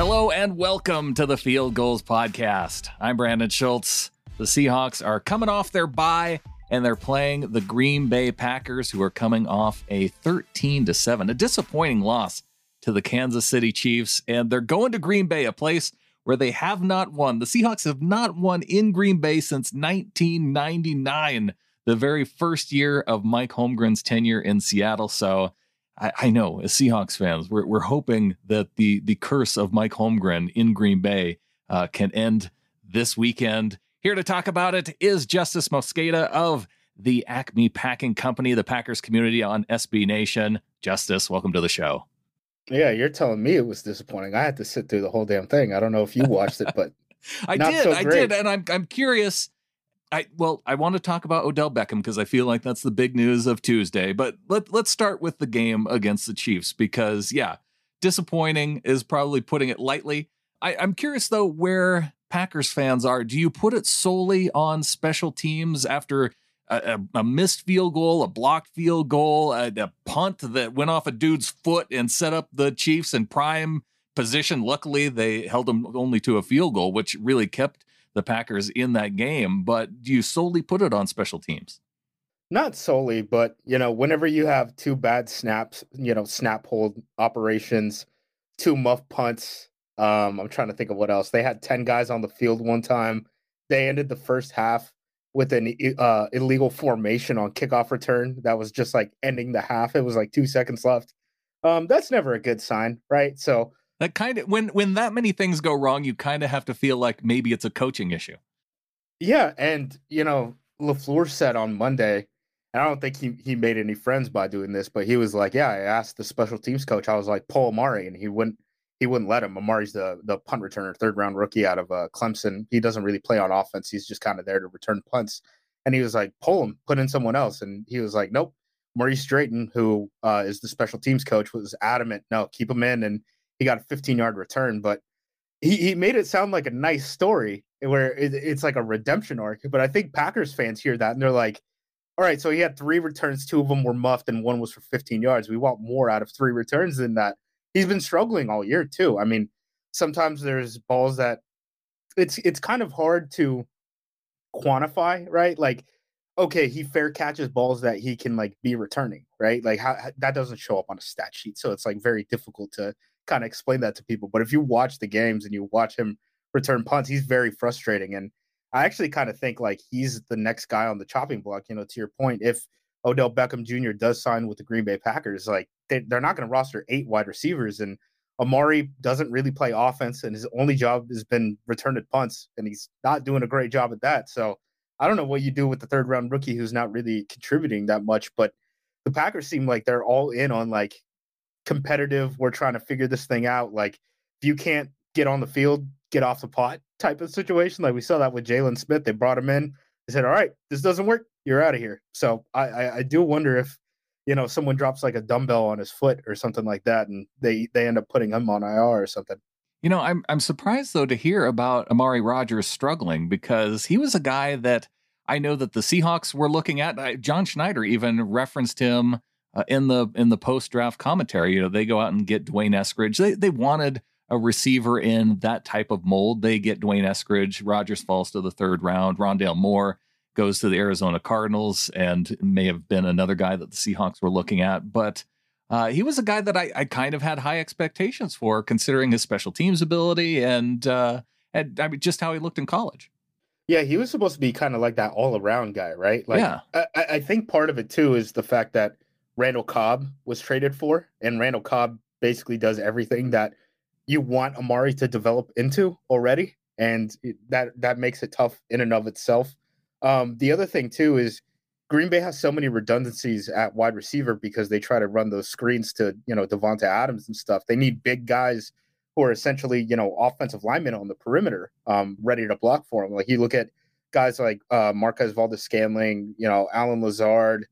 Hello and welcome to the Field Gulls Podcast. I'm Brandon Schultz. The Seahawks are coming off their bye and they're playing the Green Bay Packers, who are coming off a 13 to 7, a disappointing loss to the Kansas City Chiefs. And they're going to Green Bay, a place where they have not won. The Seahawks have not won in Green Bay since 1999, the very first year of Mike Holmgren's tenure in Seattle. So I, I know as Seahawks fans, we're, we're hoping that the, the curse of Mike Holmgren in Green Bay uh, can end this weekend. Here to talk about it is Justis Mosqueda of the Acme Packing Company, the Packers community on SB Nation. Justis, welcome to the show. Yeah, you're telling me it was disappointing. I had to sit through the whole damn thing. I don't know if you watched it, but I did. So I did, and I'm I'm curious. I well, I want to talk about Odell Beckham because I feel like that's the big news of Tuesday. But let let's start with the game against the Chiefs because yeah, disappointing is probably putting it lightly. I, I'm curious though where Packers fans are. Do you put it solely on special teams after a, a, missed field goal, a blocked field goal, a, a, punt that went off a dude's foot and set up the Chiefs in prime position. Luckily, they held them only to a field goal, which really kept the Packers in that game. But do you solely put it on special teams? Not solely, but you know, whenever you have two bad snaps, you know, snap hold operations, two muff punts. Um, I'm trying to think of what else. They had 10 guys on the field one time. They ended the first half with an uh, illegal formation on kickoff return that was just like ending the half. It was like two seconds left. Um, that's never a good sign, right? So that kind of when when that many things go wrong, you kind of have to feel like maybe it's a coaching issue. Yeah, and you know, LaFleur said on Monday, I don't think he he made any friends by doing this, but he was like, "Yeah, I asked the special teams coach. I was like Paul Amari, and he wouldn't he wouldn't let him. Amari's the the punt returner, third round rookie out of uh, Clemson. He doesn't really play on offense. He's just kind of there to return punts. And he was like, pull him, put in someone else. And he was like, nope. Maurice Drayton, who uh, is the special teams coach, was adamant, no, keep him in. And he got a 15 yard return. But he, he made it sound like a nice story where it, it's like a redemption arc. But I think Packers fans hear that and they're like, all right, so he had three returns, two of them were muffed, and one was for 15 yards. We want more out of three returns than that he's been struggling all year too. I mean, sometimes there's balls that it's it's kind of hard to quantify, right? Like, okay, he fair catches balls that he can like be returning, right? Like how that doesn't show up on a stat sheet, so it's like very difficult to kind of explain that to people. But if you watch the games and you watch him return punts, he's very frustrating. And I actually kind of think like he's the next guy on the chopping block. You know, to your point, if Odell Beckham Jr. does sign with the Green Bay Packers, like they, they're not going to roster eight wide receivers. And Amari doesn't really play offense, and his only job has been returned punts, and he's not doing a great job at that. So I don't know what you do with the third round rookie who's not really contributing that much. But the Packers seem like they're all in on like competitive. We're trying to figure this thing out. Like if you can't get on the field, get off the pot type of situation. Like we saw that with Jaylon Smith. They brought him in. They said, "All right, this doesn't work you're out of here. So I, I, I do wonder if you know someone drops like a dumbbell on his foot or something like that, and they they end up putting him on IR or something. You know, I'm I'm surprised though to hear about Amari Rodgers struggling because he was a guy that I know that the Seahawks were looking at. John Schneider even referenced him uh, in the in the post draft commentary. You know, they go out and get D'Wayne Eskridge. They they wanted a receiver in that type of mold. They get D'Wayne Eskridge. Rodgers falls to the third round. Rondale Moore goes to the Arizona Cardinals and may have been another guy that the Seahawks were looking at. But uh, he was a guy that I, I, kind of had high expectations for, considering his special teams ability and, uh, and I mean, just how he looked in college. Yeah, he was supposed to be kind of like that all around guy, right? Like, yeah. I, I think part of it too is the fact that Randall Cobb was traded for, and Randall Cobb basically does everything that you want Amari to develop into already, and that that makes it tough in and of itself. Um, the other thing too is Green Bay has so many redundancies at wide receiver because they try to run those screens to you know Davante Adams and stuff. They need big guys who are essentially you know offensive linemen on the perimeter, um, ready to block for them. Like you look at guys like uh, Marquez Valdes-Scantling, you know Allen Lazard,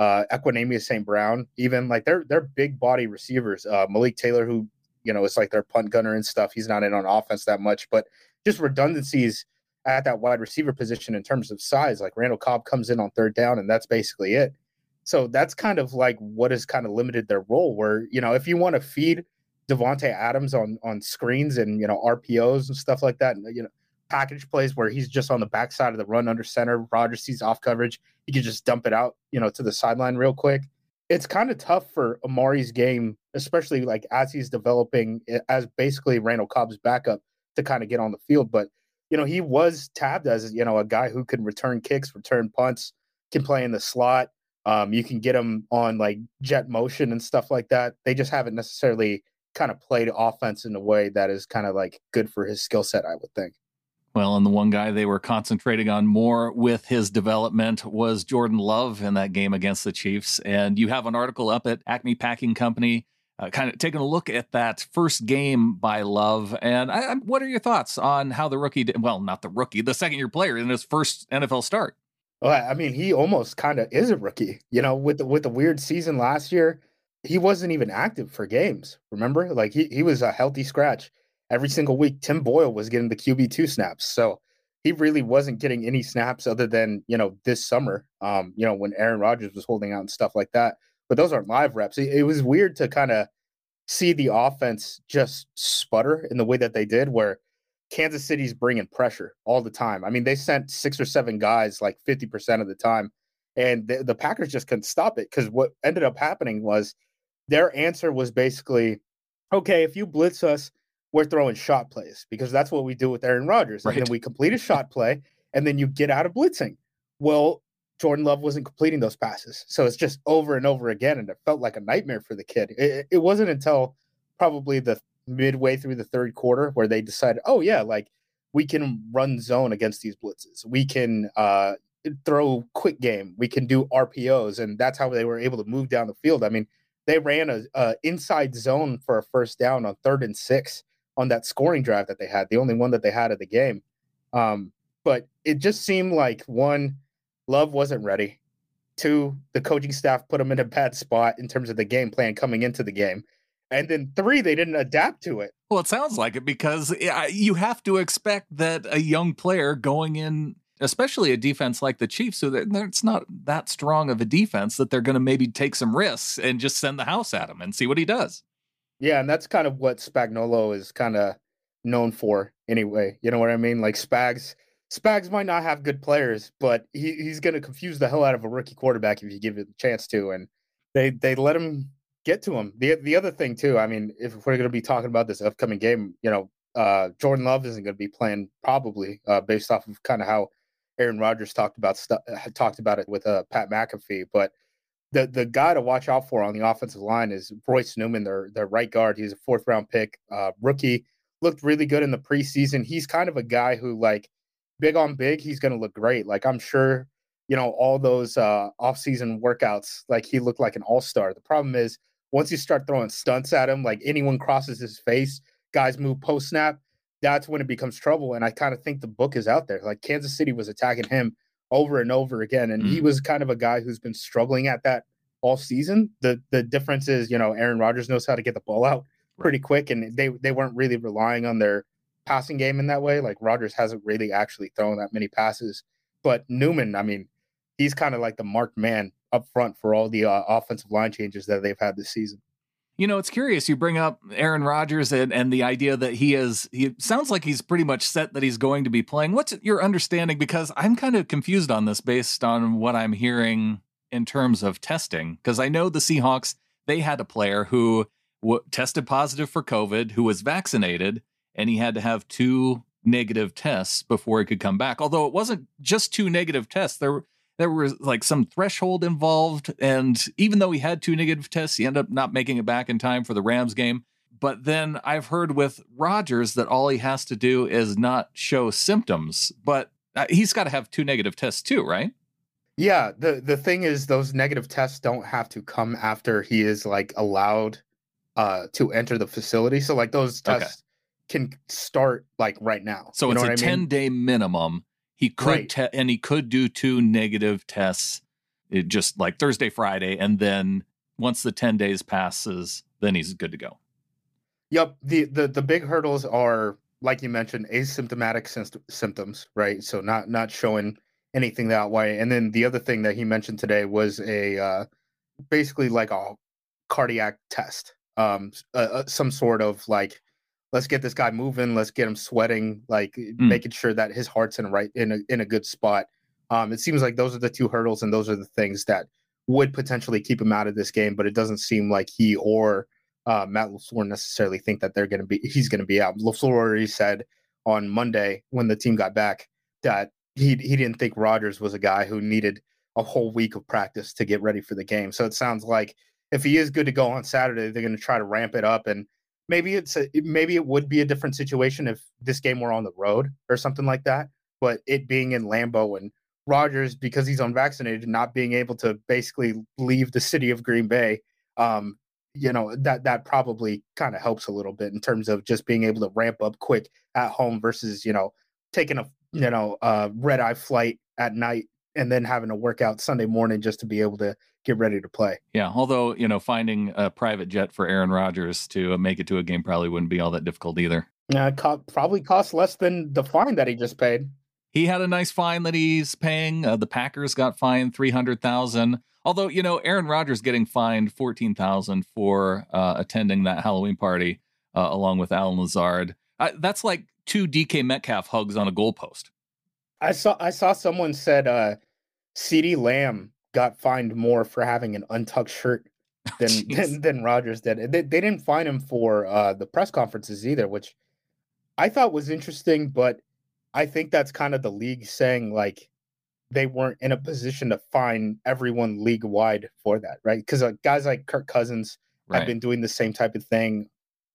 uh, Equanimeous St. Brown, even like they're they're big body receivers. Uh, Malik Taylor, who you know is like their punt gunner and stuff. He's not in on offense that much, but just redundancies at that wide receiver position in terms of size. Like Randall Cobb comes in on third down, and that's basically it. So that's kind of like what has kind of limited their role. Where you know, if you want to feed Davante Adams on on screens and you know RPOs and stuff like that. You know, package plays where he's just on the backside of the run under center. Rodgers sees off coverage. He can just dump it out, you know, to the sideline real quick. It's kind of tough for Amari's game, especially like as he's developing as basically Randall Cobb's backup to kind of get on the field. But you know, he was tabbed as you know a guy who can return kicks, return punts, can play in the slot. Um, you can get him on like jet motion and stuff like that. They just haven't necessarily kind of played offense in a way that is kind of like good for his skill set, I would think. Well, and the one guy they were concentrating on more with his development was Jordan Love in that game against the Chiefs. And you have an article up at Acme Packing Company, uh, kind of taking a look at that first game by Love. And I, I, what are your thoughts on how the rookie did? Well, not the rookie, the second year player in his first NFL start. Well, I mean, he almost kind of is a rookie, you know, with the, with the weird season last year. He wasn't even active for games. Remember, like he, he was a healthy scratch every single week. Tim Boyle was getting the QB two snaps, so he really wasn't getting any snaps other than you know this summer. Um, you know when Aaron Rodgers was holding out and stuff like that. But those aren't live reps. It, it was weird to kind of see the offense just sputter in the way that they did, where Kansas City's bringing pressure all the time. I mean, they sent six or seven guys like 50% of the time, and the, the Packers just couldn't stop it because what ended up happening was their answer was basically, okay, if you blitz us, we're throwing shot plays because that's what we do with Aaron Rodgers. Right. And then we complete a shot play and then you get out of blitzing. Well, Jordan Love wasn't completing those passes. So it's just over and over again. And it felt like a nightmare for the kid. It, it wasn't until probably the midway through the third quarter where they decided, oh, yeah, like we can run zone against these blitzes. We can uh, throw quick game. We can do RPOs. And that's how they were able to move down the field. I mean, they ran a, a inside zone for a first down on third and six on that scoring drive that they had, the only one that they had of the game. Um, but it just seemed like one, Love wasn't ready. Two, the coaching staff put him in a bad spot in terms of the game plan coming into the game. And then three, they didn't adapt to it. Well, it sounds like it because you have to expect that a young player going in, especially a defense like the Chiefs, so that it's not that strong of a defense that they're going to maybe take some risks and just send the house at him and see what he does. Yeah, and that's kind of what Spagnuolo is kind of known for anyway. You know what I mean? Like Spags Spags might not have good players, but he, he's going to confuse the hell out of a rookie quarterback if you give it a chance to. And they they let him get to him. The the other thing too, I mean, if we're going to be talking about this upcoming game, you know, uh, Jordan Love isn't going to be playing probably uh, based off of kind of how Aaron Rodgers talked about stuff talked about it with uh, Pat McAfee, but the the guy to watch out for on the offensive line is Royce Newman, their their right guard. He's a fourth round pick, uh, rookie. Looked really good in the preseason. He's kind of a guy who like big on big. He's going to look great. Like I'm sure, you know, all those uh, offseason workouts, like he looked like an all star. The problem is once you start throwing stunts at him, like anyone crosses his face, guys move post snap. That's when it becomes trouble. And I kind of think the book is out there. Like Kansas City was attacking him over and over again. And mm. he was kind of a guy who's been struggling at that all season. The the difference is, you know, Aaron Rodgers knows how to get the ball out pretty quick, and they they weren't really relying on their passing game in that way. Like Rodgers hasn't really actually thrown that many passes. But Newman, I mean, he's kind of like the marked man up front for all the uh, offensive line changes that they've had this season. You know, it's curious. You bring up Aaron Rodgers and, and the idea that he is, he sounds like he's pretty much set that he's going to be playing. What's your understanding? Because I'm kind of confused on this based on what I'm hearing in terms of testing. Because I know the Seahawks, they had a player who w- tested positive for COVID, who was vaccinated, and he had to have two negative tests before he could come back. Although it wasn't just two negative tests, there there was like some threshold involved. And even though he had two negative tests, he ended up not making it back in time for the Rams game. But then I've heard with Rodgers that all he has to do is not show symptoms, but uh, he's got to have two negative tests too, right? Yeah, the the thing is those negative tests don't have to come after he is like allowed uh to enter the facility. So like those tests okay. can start like right now. So it's a 10 mean? day minimum he could right. te- and he could do two negative tests, it just like Thursday, Friday, and then once the ten days passes, then he's good to go. Yep. the the The big hurdles are like you mentioned, asymptomatic symptoms, right? So not not showing anything that way. And then the other thing that he mentioned today was a uh, basically like a cardiac test. um, uh, some sort of like, let's get this guy moving, let's get him sweating, like mm. making sure that his heart's in a right in a in a good spot. Um, it seems like those are the two hurdles, and those are the things that would potentially keep him out of this game. But it doesn't seem like he or uh, Matt LaFleur necessarily think that they're going to be he's going to be out. LaFleur already said on Monday when the team got back that he he didn't think Rodgers was a guy who needed a whole week of practice to get ready for the game. So it sounds like if he is good to go on Saturday, they're going to try to ramp it up and maybe it's a, maybe it would be a different situation if this game were on the road or something like that. But it being in Lambeau and Rodgers because he's unvaccinated, not being able to basically leave the city of Green Bay, um, you know that that probably kind of helps a little bit in terms of just being able to ramp up quick at home versus you know taking a you know uh, red eye flight at night and then having to work out Sunday morning just to be able to get ready to play. Yeah, although you know finding a private jet for Aaron Rodgers to make it to a game probably wouldn't be all that difficult either. Yeah, uh, co- probably cost less than the fine that he just paid. He had a nice fine that he's paying. Uh, the Packers got fined three hundred thousand. Although you know Aaron Rodgers getting fined fourteen thousand for uh, attending that Halloween party uh, along with Allen Lazard. that's like two DK Metcalf hugs on a goalpost. I saw I saw someone said uh CeeDee Lamb got fined more for having an untucked shirt than than, than Rodgers did. They, they didn't fine him for uh the press conferences either, which I thought was interesting, but I think that's kind of the league saying like they weren't in a position to fine everyone league wide for that, right? Because uh, guys like Kirk Cousins right. have been doing the same type of thing.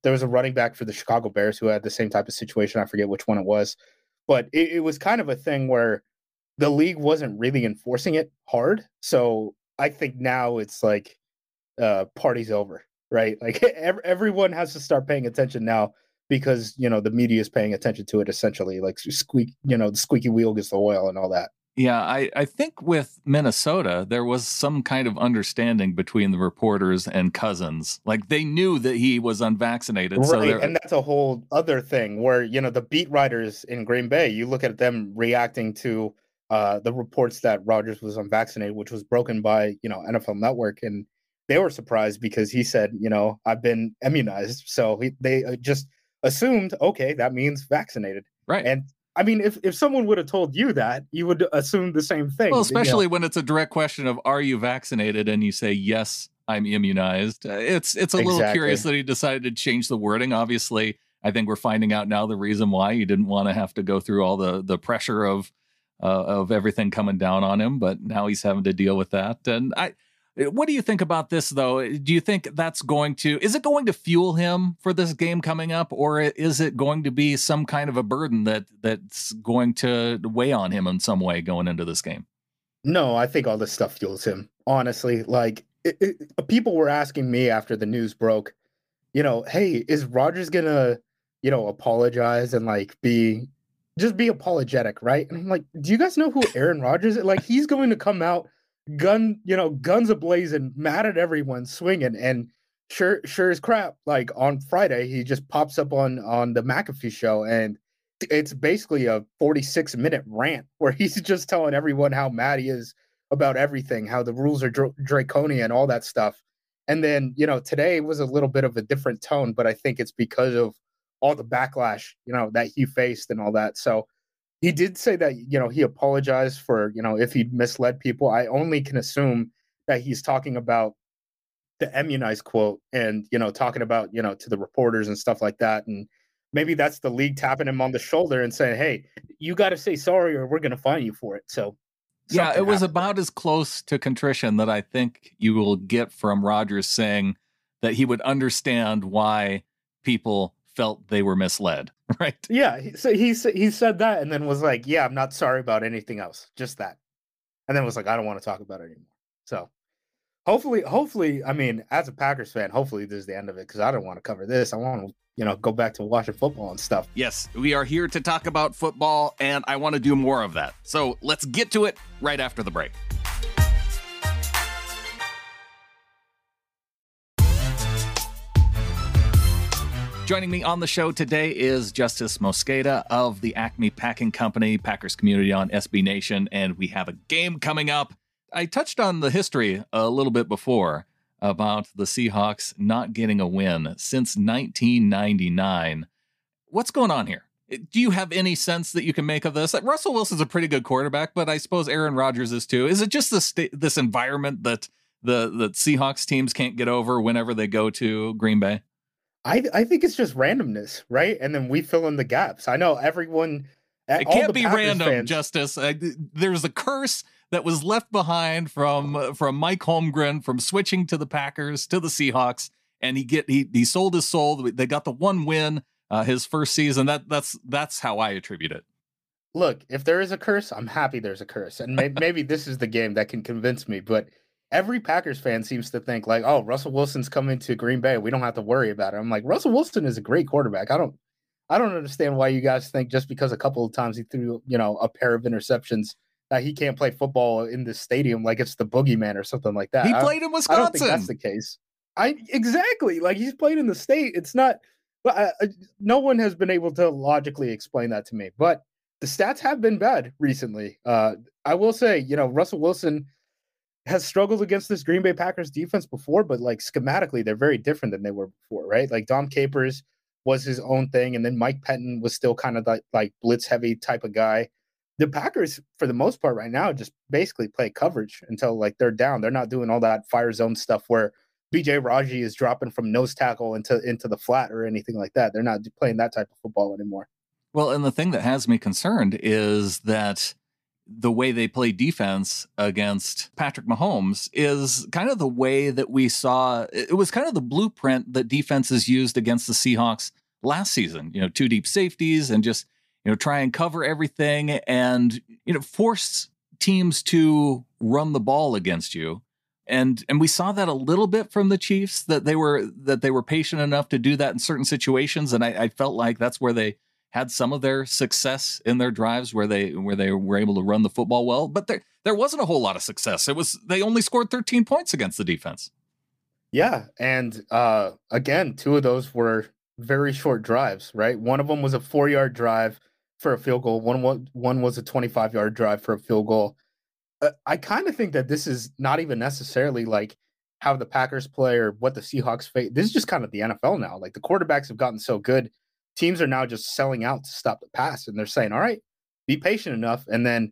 There was a running back for the Chicago Bears who had the same type of situation. I forget which one it was, but it, it was kind of a thing where the league wasn't really enforcing it hard. So I think now it's like uh, party's over, right? Like everyone has to start paying attention now because you know the media is paying attention to it essentially like squeak you know the squeaky wheel gets the oil and all that yeah i i think with minnesota there was some kind of understanding between the reporters and cousins like they knew that he was unvaccinated right. so and that's a whole other thing where you know the beat writers in green bay you look at them reacting to uh the reports that Rodgers was unvaccinated which was broken by you know nfl network and they were surprised because he said you know i've been immunized so he, they uh, just assumed, okay, that means vaccinated. Right. And I mean, if, if someone would have told you that, you would assume the same thing. Well, especially you know? when it's a direct question of "Are you vaccinated?" and you say yes, I'm immunized. Uh, it's it's a exactly. little curious that he decided to change the wording. Obviously, I think we're finding out now the reason why he didn't want to have to go through all the the pressure of of everything coming down on him, but now he's having to deal with that. And I uh, what do you think about this, though? Do you think that's going to, is it going to fuel him for this game coming up, or is it going to be some kind of a burden that that's going to weigh on him in some way going into this game? No, I think all this stuff fuels him. Honestly, like it, it, people were asking me after the news broke, you know, hey, is Rodgers gonna, you know, apologize and like be just be apologetic, right? And I'm like, do you guys know who Aaron Rodgers is? Like, he's going to come out gun, you know, guns ablazing, mad at everyone, swinging, and sure, sure as crap. Like on Friday, he just pops up on on the McAfee show, and it's basically a 46 minute rant where he's just telling everyone how mad he is about everything, how the rules are dr- draconian, all that stuff. And then, you know, today was a little bit of a different tone, but I think it's because of all the backlash, you know, that he faced and all that. So he did say that you know he apologized for you know if he misled people. I only can assume that he's talking about the immunized quote and you know talking about you know to the reporters and stuff like that and maybe that's the league tapping him on the shoulder and saying hey you got to say sorry or we're going to fine you for it so yeah it was about as close to contrition that i think you will get from rodgers saying that he would understand why people felt they were misled, right? Yeah. So he he said that and then was like, "Yeah, I'm not sorry about anything else, just that," and then was like, "I don't want to talk about it anymore." So hopefully, hopefully, I mean, as a Packers fan, hopefully this is the end of it because I don't want to cover this. I want to you know, go back to watching football and stuff. Yes, we are here to talk about football, and I want to do more of that. So let's get to it right after the break. Joining me on the show today is Justis Mosqueda of the Acme Packing Company, Packers community on SB Nation, and we have a game coming up. I touched on the history a little bit before, about the Seahawks not getting a win since 1999. What's going on here? Do you have any sense that you can make of this? Russell Wilson's a pretty good quarterback, but I suppose Aaron Rodgers is too. Is it just this this environment that the the Seahawks teams can't get over whenever they go to Green Bay? I I think it's just randomness, right? And then we fill in the gaps. I know everyone. It can't be Packers random, fans, Justis. Uh, there's a curse that was left behind from from Mike Holmgren from switching to the Packers to the Seahawks, and he get he he sold his soul. They got the one win uh, his first season. That that's that's how I attribute it. Look, if there is a curse, I'm happy there's a curse, and may, maybe this is the game that can convince me. But every Packers fan seems to think like, oh, Russell Wilson's coming to Green Bay. We don't have to worry about it. I'm like, Russell Wilson is a great quarterback. I don't I don't understand why you guys think just because a couple of times he threw, you know, a pair of interceptions that he can't play football in this stadium like it's the boogeyman or something like that. He played in Wisconsin. I don't think that's the case. I exactly like he's played in the state. It's not, but I, I, no one has been able to logically explain that to me. But the stats have been bad recently. Uh, I will say, you know, Russell Wilson has struggled against this Green Bay Packers defense before, but like schematically, they're very different than they were before, right? Like Dom Capers was his own thing, and then Mike Pettine was still kind of like, like blitz heavy type of guy the Packers, for the most part, right now, just basically play coverage until like they're down. They're not doing all that fire zone stuff where BJ Raji is dropping from nose tackle into into the flat or anything like that. They're not playing that type of football anymore. Well, and the thing that has me concerned is that the way they play defense against Patrick Mahomes is kind of the way that we saw it was kind of the blueprint that defenses used against the Seahawks last season. You know, two deep safeties and just you know, try and cover everything and, you know, force teams to run the ball against you. And and we saw that a little bit from the Chiefs that they were that they were patient enough to do that in certain situations. And I, I felt like that's where they had some of their success in their drives where they where they were able to run the football well. But there there wasn't a whole lot of success. It was they only scored 13 points against the defense. Yeah. And uh again, two of those were very short drives, right? One of them was a four yard drive for a field goal. One one was a 25 yard drive for a field goal. Uh, I kind of think that this is not even necessarily like how the Packers play or what the Seahawks face. This is just kind of the NFL now. Like the quarterbacks have gotten so good, teams are now just selling out to stop the pass, and they're saying, "All right, be patient enough," and then.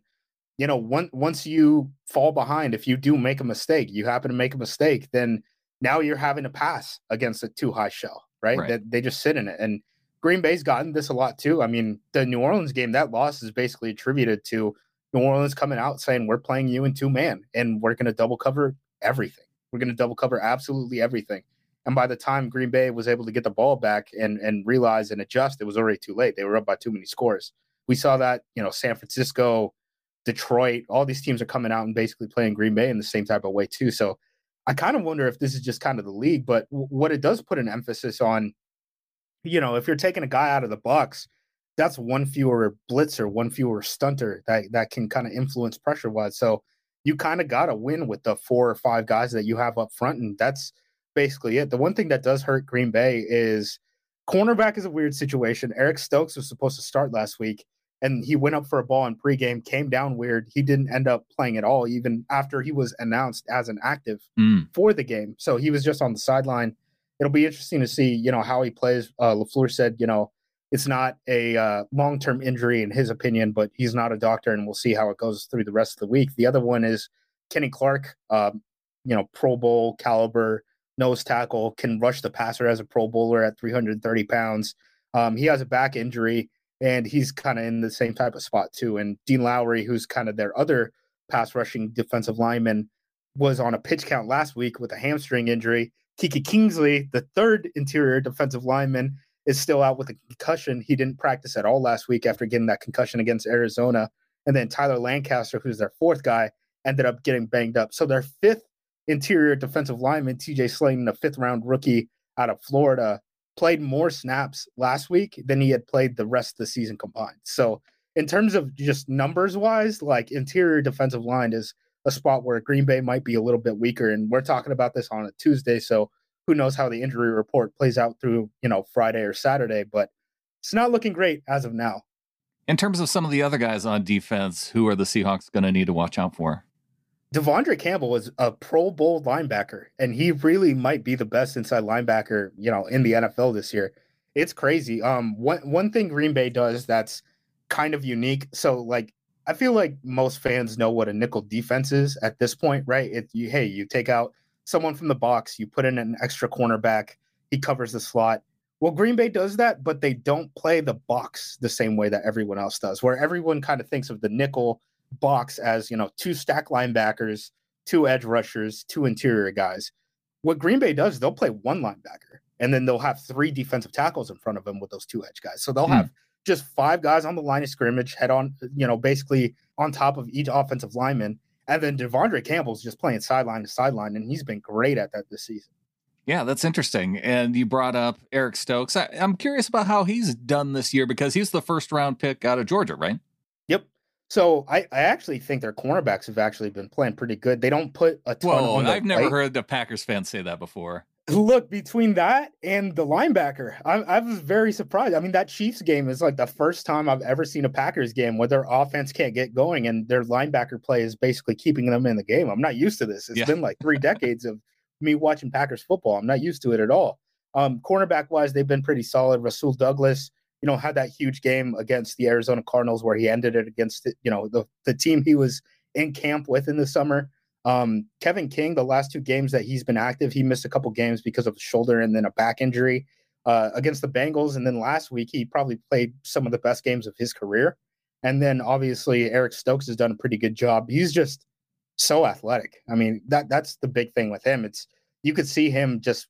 You know, once once you fall behind, if you do make a mistake, you happen to make a mistake, then now you're having to pass against a too high shell, right? right. That they just sit in it. And Green Bay's gotten this a lot too. I mean, the New Orleans game, that loss is basically attributed to New Orleans coming out saying, We're playing you in two man and we're going to double cover everything. We're going to double cover absolutely everything. And by the time Green Bay was able to get the ball back and, and realize and adjust, it was already too late. They were up by too many scores. We saw that, you know, San Francisco, Detroit, all these teams are coming out and basically playing Green Bay in the same type of way too. So I kind of wonder if this is just kind of the league, but w- what it does put an emphasis on you know, if you're taking a guy out of the box, that's one fewer blitzer, one fewer stunter that that can kind of influence pressure wise. So you kind of got to win with the four or five guys that you have up front, and that's basically it. The one thing that does hurt Green Bay is cornerback is a weird situation. Eric Stokes was supposed to start last week, and he went up for a ball in pregame, came down weird. He didn't end up playing at all, even after he was announced as an active mm. for the game. So he was just on the sideline it'll be interesting to see, you know, how he plays. Uh, Lafleur said, you know, it's not a uh, long term injury in his opinion, but he's not a doctor, and we'll see how it goes through the rest of the week. The other one is Kenny Clark, um, you know, Pro Bowl caliber nose tackle, can rush the passer as a Pro Bowler at 330 pounds. Um, he has a back injury, and he's kind of in the same type of spot too. And Dean Lowry, who's kind of their other pass rushing defensive lineman, was on a pitch count last week with a hamstring injury Kiki Kingsley, the third interior defensive lineman, is still out with a concussion. He didn't practice at all last week after getting that concussion against Arizona. And then Tyler Lancaster, who's their fourth guy, ended up getting banged up. So their fifth interior defensive lineman, TJ Slaton, a fifth round rookie out of Florida, played more snaps last week than he had played the rest of the season combined. So in terms of just numbers wise, like interior defensive line is a spot where Green Bay might be a little bit weaker. And we're talking about this on a Tuesday, so who knows how the injury report plays out through you know Friday or Saturday, but it's not looking great as of now. In terms of some of the other guys on defense, who are the Seahawks going to need to watch out for? De'Vondre Campbell is a Pro Bowl linebacker, and he really might be the best inside linebacker, you know, in the NFL this year. It's crazy. Um, one one thing Green Bay does that's kind of unique. So, like, I feel like most fans know what a nickel defense is at this point, right? It, you, hey, you take out someone from the box, you put in an extra cornerback, he covers the slot. Well, Green Bay does that, but they don't play the box the same way that everyone else does, where everyone kind of thinks of the nickel box as you know two stack linebackers, two edge rushers, two interior guys. What Green Bay does, they'll play one linebacker, and then they'll have three defensive tackles in front of them with those two edge guys. So they'll hmm. have just five guys on the line of scrimmage, head on, you know, basically on top of each offensive lineman. And then De'Vondre Campbell's just playing sideline to sideline, and he's been great at that this season. Yeah, that's interesting. And you brought up Eric Stokes. I, am curious about how he's done this year because he's the first round pick out of Georgia, right? So I, I actually think their cornerbacks have actually been playing pretty good. They don't put a ton. Whoa, I've never heard the Packers fans say that before. Look between that and the linebacker, I, I was very surprised. I mean, that Chiefs game is like the first time I've ever seen a Packers game where their offense can't get going and their linebacker play is basically keeping them in the game. I'm not used to this. It's yeah. been like three decades of me watching Packers football. I'm not used to it at all. Um, cornerback wise, they've been pretty solid. Rasul Douglas, you know, had that huge game against the Arizona Cardinals where he ended it against, you know, the, the team he was in camp with in the summer. Um, Kevin King, the last two games that he's been active, he missed a couple games because of a shoulder and then a back injury uh, against the Bengals. And then last week, he probably played some of the best games of his career. And then obviously, Eric Stokes has done a pretty good job. He's just so athletic. I mean, that that's the big thing with him. It's you could see him just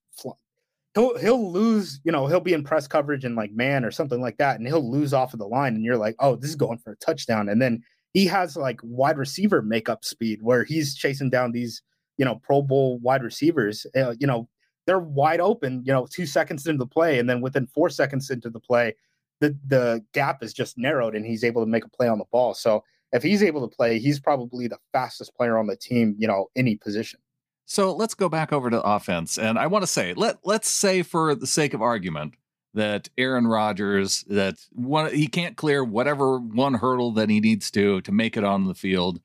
he'll he'll lose, you know, he'll be in press coverage and like man or something like that, and he'll lose off of the line, and you're like, oh, this is going for a touchdown, and then he has like wide receiver makeup speed where he's chasing down these, you know, Pro Bowl wide receivers. Uh, you know, they're wide open, you know, two seconds into the play, and then within four seconds into the play, the the gap is just narrowed, and he's able to make a play on the ball. So if he's able to play, he's probably the fastest player on the team, you know, any position. So let's go back over to offense. And I want to say, let let's say for the sake of argument that Aaron Rodgers that one he can't clear whatever one hurdle that he needs to to make it on the field.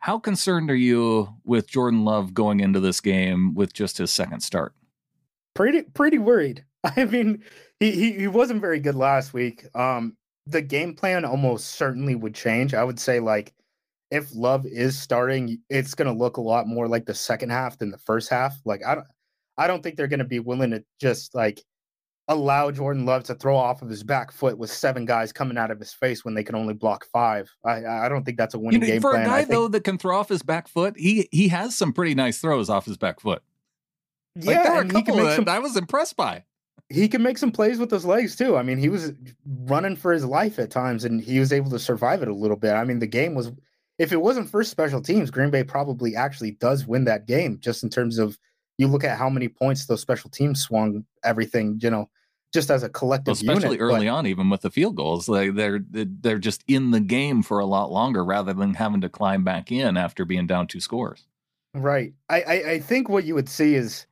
How concerned are you with Jordan Love going into this game with just his second start? Pretty pretty worried. I mean, he he, he wasn't very good last week. Um the game plan almost certainly would change. I would say like if Love is starting, it's going to look a lot more like the second half than the first half. Like I don't, I don't think they're going to be willing to just like allow Jordan Love to throw off of his back foot with seven guys coming out of his face when they can only block five. I, I don't think that's a winning you know, game for plan. a guy think, though that can throw off his back foot, he he has some pretty nice throws off his back foot. Like, yeah, there were a couple that some, I was impressed by. He can make some plays with his legs too. I mean, he was running for his life at times, and he was able to survive it a little bit. I mean, the game was if it wasn't for special teams, Green Bay probably actually does win that game. Just in terms of you look at how many points those special teams swung everything, you know, just as a collective. Well, especially unit, early but, on, even with the field goals, like they're they're just in the game for a lot longer rather than having to climb back in after being down two scores. Right. I I, I think what you would see is,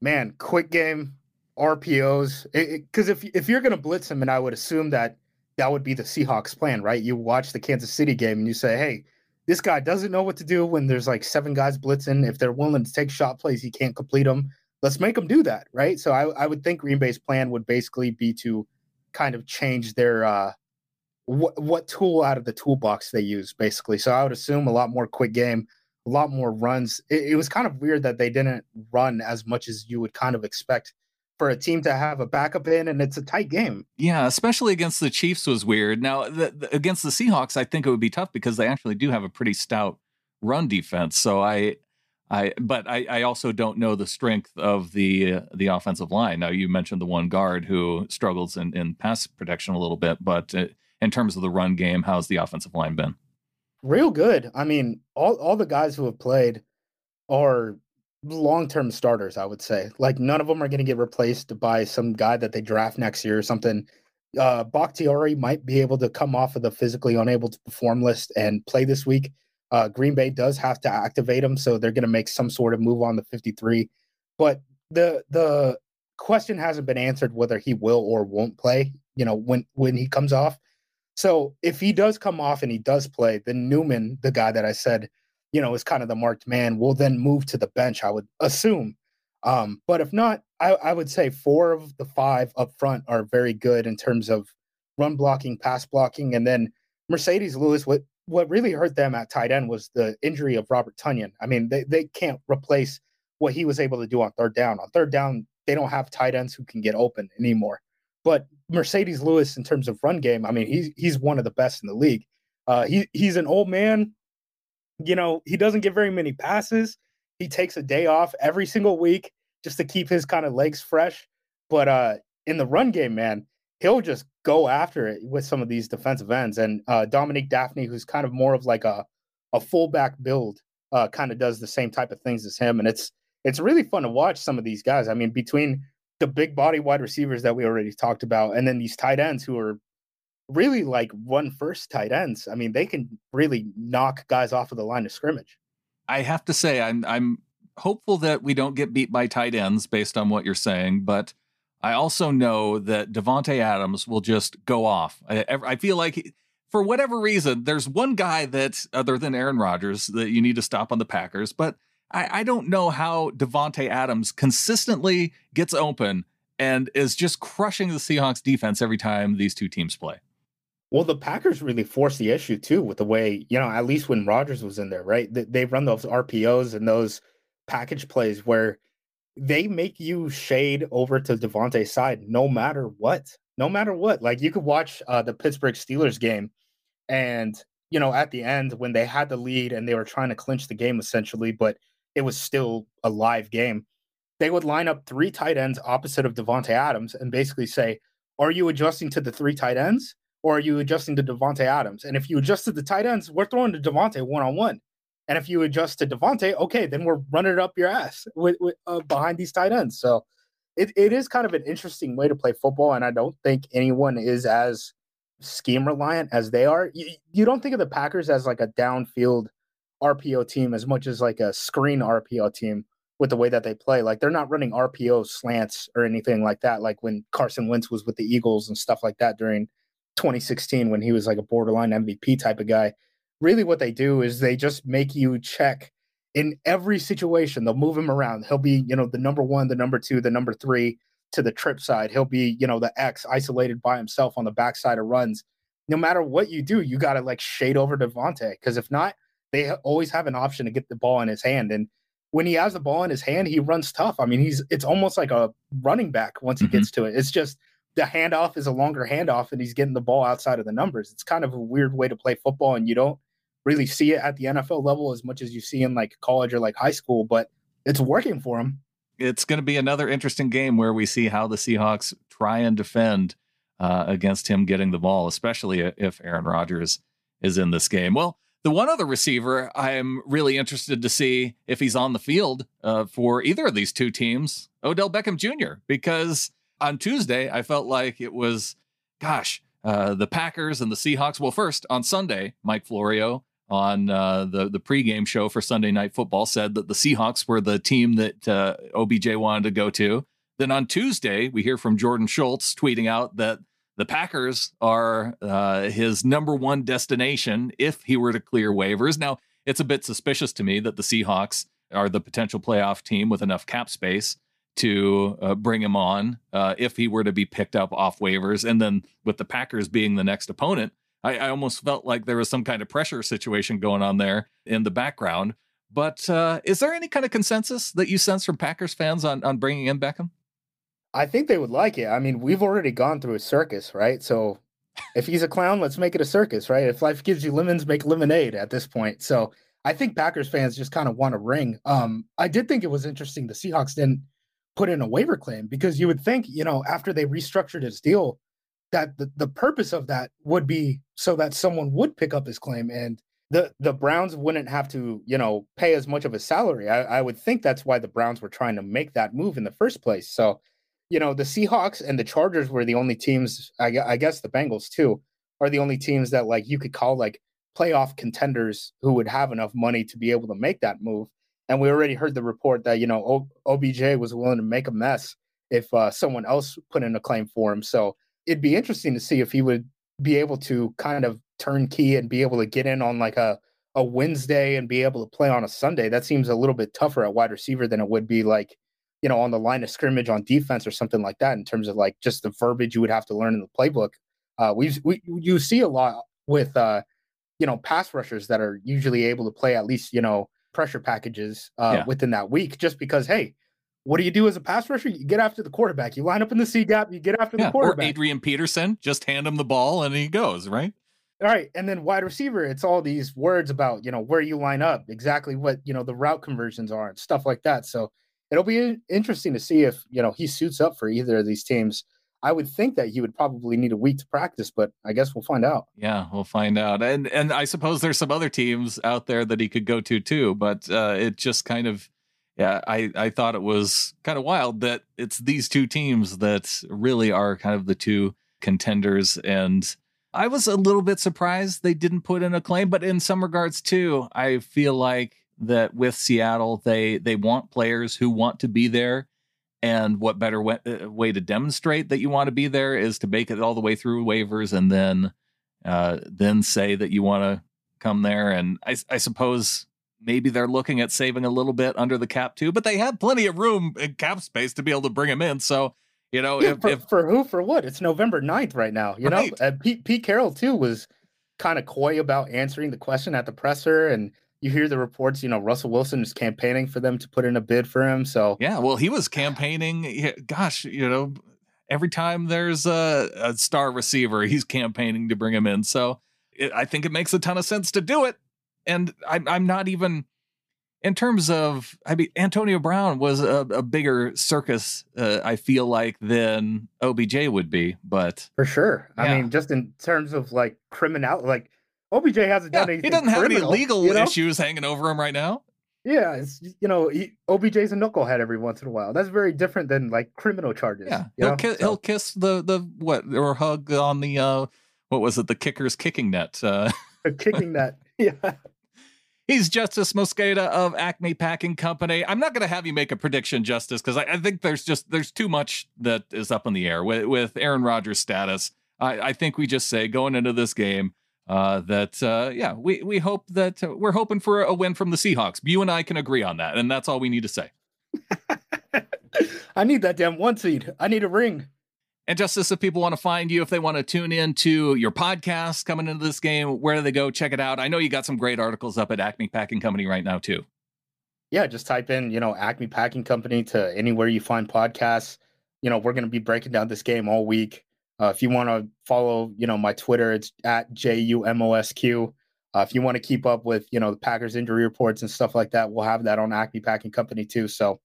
man, quick game RPOs. Because if if you're going to blitz him, and I would assume that that would be the Seahawks plan, right? You watch the Kansas City game and you say, hey this guy doesn't know what to do when there's like seven guys blitzing. If they're willing to take shot plays, he can't complete them. Let's make them do that, right? So I, I would think Green Bay's plan would basically be to kind of change their uh, what what tool out of the toolbox they use, basically. So I would assume a lot more quick game, a lot more runs. It, it was kind of weird that they didn't run as much as you would kind of expect for a team to have a backup in, and it's a tight game. Yeah, especially against the Chiefs was weird. Now, the, the, against the Seahawks, I think it would be tough because they actually do have a pretty stout run defense. So I, I, but I, I also don't know the strength of the uh, the offensive line. Now, you mentioned the one guard who struggles in, in pass protection a little bit, but uh, in terms of the run game, how's the offensive line been? Real good. I mean, all all the guys who have played are long term starters, I would say. Like none of them are going to get replaced by some guy that they draft next year or something. Uh, Bakhtiari might be able to come off of the physically unable to perform list and play this week. Uh, Green Bay does have to activate him, so they're going to make some sort of move on the 53. But the the question hasn't been answered whether he will or won't play. You know when when he comes off. So if he does come off and he does play, then Newman, the guy that I said you know, is kind of the marked man, will then move to the bench, I would assume. Um, but if not, I, I would say four of the five up front are very good in terms of run blocking, pass blocking, and then Marcedes Lewis. What what really hurt them at tight end was the injury of Robert Tonyan. I mean, they they can't replace what he was able to do on third down. On third down, they don't have tight ends who can get open anymore. But Marcedes Lewis, in terms of run game, I mean, he's he's one of the best in the league. Uh, he he's an old man. You know, he doesn't get very many passes. He takes a day off every single week just to keep his kind of legs fresh. But uh, in the run game, man, he'll just go after it with some of these defensive ends. And uh, Dominique Dafney, who's kind of more of like a a fullback build, uh, kind of does the same type of things as him. And it's it's really fun to watch some of these guys. I mean, between the big body wide receivers that we already talked about, and then these tight ends who are really like one first tight ends. I mean, they can really knock guys off of the line of scrimmage. I have to say, I'm I'm hopeful that we don't get beat by tight ends based on what you're saying, but I also know that Davante Adams will just go off. I, I feel like. He, for whatever reason, there's one guy that, other than Aaron Rodgers, that you need to stop on the Packers. But I, I don't know how Davante Adams consistently gets open and is just crushing the Seahawks defense every time these two teams play. Well, the Packers really forced the issue too with the way, you know, at least when Rodgers was in there, right? They, they run those RPOs and those package plays where they make you shade over to Davante's side no matter what. No matter what. Like you could watch uh, the Pittsburgh Steelers game and, you know, at the end when they had the lead and they were trying to clinch the game essentially, but it was still a live game, they would line up three tight ends opposite of Davante Adams and basically say, Are you adjusting to the three tight ends? Or are you adjusting to Davante Adams? And if you adjust to the tight ends, we're throwing to Davante one on one. And if you adjust to Devonte, okay, then we're running it up your ass with, with uh, behind these tight ends. So it, it is kind of an interesting way to play football, and I don't think anyone is as scheme reliant as they are. You, you don't think of the Packers as like a downfield RPO team as much as like a screen RPO team with the way that they play. Like they're not running RPO slants or anything like that. Like when Carson Wentz was with the Eagles and stuff like that during 2016 when he was like a borderline MVP type of guy. Really, what they do is they just make you check in every situation. They'll move him around. He'll be, you know, the number one, the number two, the number three to the trip side. He'll be, you know, the X isolated by himself on the backside of runs. No matter what you do, you got to like shade over Davante because if not, they always have an option to get the ball in his hand. And when he has the ball in his hand, he runs tough. I mean, he's it's almost like a running back once he mm-hmm. gets to it. It's just the handoff is a longer handoff and he's getting the ball outside of the numbers. It's kind of a weird way to play football and you don't really see it at the NFL level as much as you see in like college or like high school, but it's working for him. It's going to be another interesting game where we see how the Seahawks try and defend uh, against him getting the ball, especially if Aaron Rodgers is in this game. Well, the one other receiver I'm really interested to see if he's on the field uh, for either of these two teams, Odell Beckham Jr., because on Tuesday, I felt like it was, gosh, uh, the Packers and the Seahawks. Well, first on Sunday, Mike Florio on uh, the the pregame show for Sunday Night Football said that the Seahawks were the team that uh, OBJ wanted to go to. Then on Tuesday, we hear from Jordan Schultz tweeting out that the Packers are uh, his number one destination if he were to clear waivers. Now, it's a bit suspicious to me that the Seahawks are the potential playoff team with enough cap space to uh, bring him on uh, if he were to be picked up off waivers. And then with the Packers being the next opponent, I, I almost felt like there was some kind of pressure situation going on there in the background. But uh, is there any kind of consensus that you sense from Packers fans on, on bringing in Beckham? I think they would like it. I mean, we've already gone through a circus, right? So if he's a clown, let's make it a circus, right? If life gives you lemons, make lemonade at this point. So I think Packers fans just kind of want a ring. Um, I did think it was interesting the Seahawks didn't put in a waiver claim because you would think, you know, after they restructured his deal, that the, the purpose of that would be so that someone would pick up his claim and the the Browns wouldn't have to, you know, pay as much of a salary. I, I would think that's why the Browns were trying to make that move in the first place. So, you know, the Seahawks and the Chargers were the only teams. I, I guess the Bengals too are the only teams that like you could call like playoff contenders who would have enough money to be able to make that move. And we already heard the report that you know OBJ was willing to make a mess if uh, someone else put in a claim for him. So it'd be interesting to see if he would be able to kind of turn key and be able to get in on like a a Wednesday and be able to play on a Sunday, that seems a little bit tougher at wide receiver than it would be like, you know, on the line of scrimmage on defense or something like that in terms of like just the verbiage you would have to learn in the playbook. Uh, we we you see a lot with uh, you know pass rushers that are usually able to play at least you know pressure packages uh, yeah. within that week, just because hey, what do you do as a pass rusher? You get after the quarterback. You line up in the C gap. You get after yeah, the quarterback. Or Adrian Peterson, just hand him the ball and he goes right. All right, and then wide receiver, it's all these words about you know where you line up, exactly what you know the route conversions are, and stuff like that. So it'll be interesting to see if you know he suits up for either of these teams. I would think that he would probably need a week to practice, but I guess we'll find out. Yeah, we'll find out. And and I suppose there's some other teams out there that he could go to too, but uh, it just kind of yeah, I I thought it was kind of wild that it's these two teams that really are kind of the two contenders and I was a little bit surprised they didn't put in a claim, but in some regards too, I feel like that with Seattle, they they want players who want to be there, and what better way, uh, way to demonstrate that you want to be there is to make it all the way through waivers and then uh, then say that you want to come there. And I, I suppose maybe they're looking at saving a little bit under the cap too, but they have plenty of room in cap space to be able to bring him in. So you know, yeah, if, for, if, for, who, for what? It's November 9th right now. You right. know, and Pete, Pete Carroll too was kind of coy about answering the question at the presser, and you hear the reports. You know, Russell Wilson is campaigning for them to put in a bid for him. So yeah, well, he was campaigning. Gosh, you know, every time there's a, a star receiver, he's campaigning to bring him in. So it, I think it makes a ton of sense to do it. And I'm, I'm not even in terms of, I mean, Antonio Brown was a, a bigger circus, uh, I feel like, than OBJ would be. But for sure, yeah. I mean, just in terms of like criminal, like OBJ hasn't yeah, done anything. He doesn't have any legal you know? issues hanging over him right now. Yeah, it's you know, he, OBJ's a knucklehead every once in a while. That's very different than like criminal charges. Yeah, he'll, ki- so. he'll kiss the the what or hug on the uh what was it the kicker's kicking net. Uh, kicking net. Yeah. He's Justis Mosqueda of Acme Packing Company. I'm not going to have you make a prediction, Justis, because I, I, think there's just there's too much that is up in the air with, with Aaron Rodgers' status. I, I think we just say going into this game uh, that uh, yeah, we we hope that uh, we're hoping for a win from the Seahawks. You and I can agree on that, and that's all we need to say. I need that damn one seed. I need a ring. And Justis, if people want to find you, if they want to tune in to your podcast coming into this game, where do they go? Check it out. I know you got some great articles up at Acme Packing Company right now, too. Yeah, just type in, you know, Acme Packing Company to anywhere you find podcasts. You know, we're going to be breaking down this game all week. Uh, if you want to follow, you know, my Twitter, it's at J U M O S Q. Uh, if you want to keep up with, you know, the Packers injury reports and stuff like that, we'll have that on Acme Packing Company too. So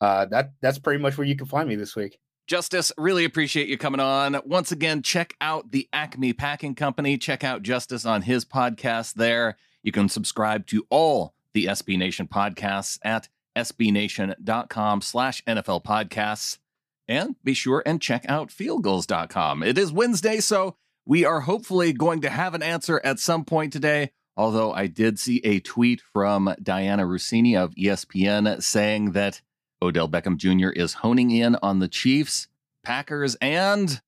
uh, that that's pretty much where you can find me this week. Justis, really appreciate you coming on. Once again, check out the Acme Packing Company. Check out Justis on his podcast there. You can subscribe to all the SB Nation podcasts at sbnation.com slash NFL podcasts. And be sure and check out fieldgulls.com. It is Wednesday, so we are hopefully going to have an answer at some point today. Although I did see a tweet from Dianna Russini of ESPN saying that Odell Beckham Jr. is honing in on the Chiefs, Packers, and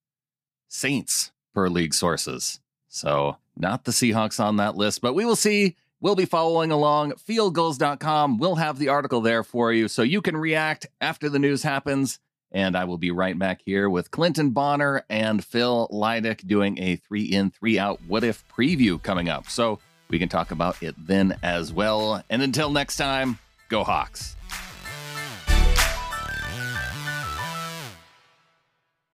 Saints per league sources. So, not the Seahawks on that list, but we will see. We'll be following along. Fieldgulls.com. We'll have the article there for you so you can react after the news happens. And I will be right back here with Clinton Bonner and Phil Leidick doing a three in, three out what if preview coming up. So we can talk about it then as well. And until next time, go Hawks.